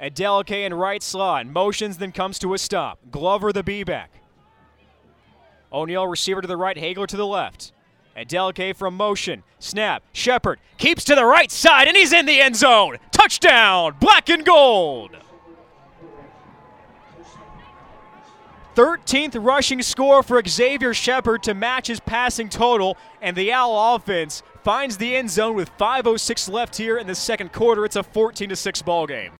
Adelke in right slot. Motions, then comes to a stop. Glover the B-back. O'Neill receiver to the right, Hagler to the left. Adelke from motion. Snap. Shepherd keeps to the right side, and he's in the end zone. Touchdown, black and gold. 13th rushing score for Xavier Shepherd to match his passing total, and the Owl offense finds the end zone with 5.06 left here in the second quarter. It's a 14 6 ball game.